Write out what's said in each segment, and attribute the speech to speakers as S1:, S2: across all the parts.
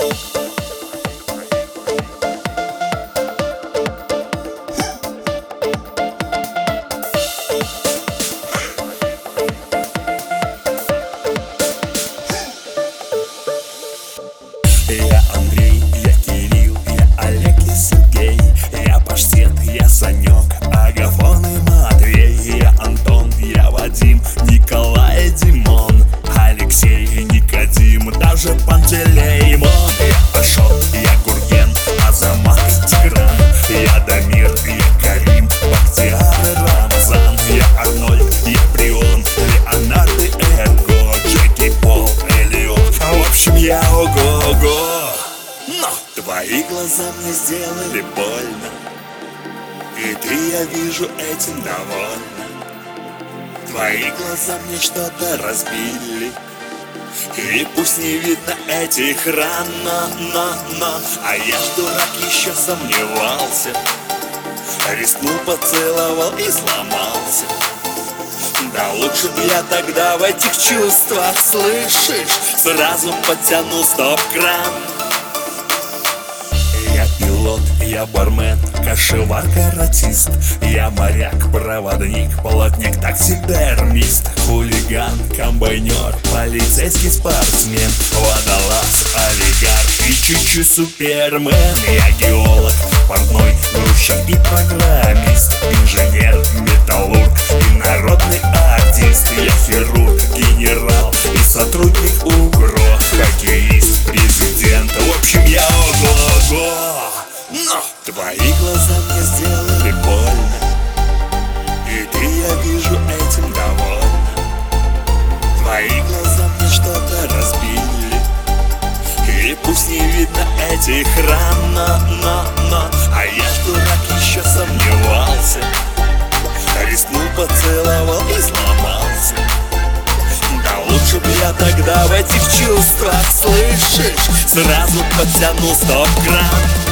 S1: you глаза мне сделали больно. И ты, я вижу, этим довольна. Твои глаза мне что-то разбили. И пусть не видно этих ран, но, но, но. А я ж дурак еще сомневался. Рискнул, поцеловал и сломался. Да лучше б я тогда в этих чувствах, слышишь Сразу подтянул стоп-кран пилот, я бармен, кошевар, каратист. Я моряк, проводник, полотник, таксидермист. Хулиган, комбайнер, полицейский спортсмен. Водолаз, олигарх и чуть-чуть супермен. Я геолог, портной, грузчик и программист. Инженер, видно этих ран, но, но, А я дурак еще сомневался. Рискнул, поцеловал и сломался. Да лучше б я тогда в этих чувствах, слышишь? Сразу подтянул стоп-кран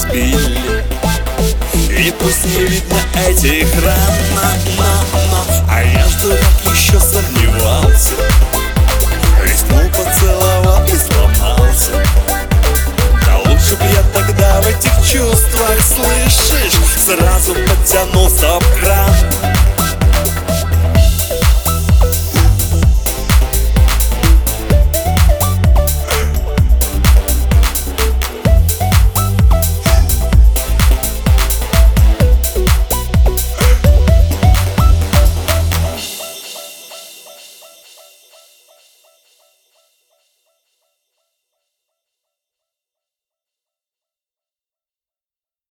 S1: разбили И пусть не видно этих ран. На, на, на. А я жду, как еще сомневался Рискнул, поцеловал и сломался. Да лучше б я тогда в этих чувствах, слышишь Сразу подтянулся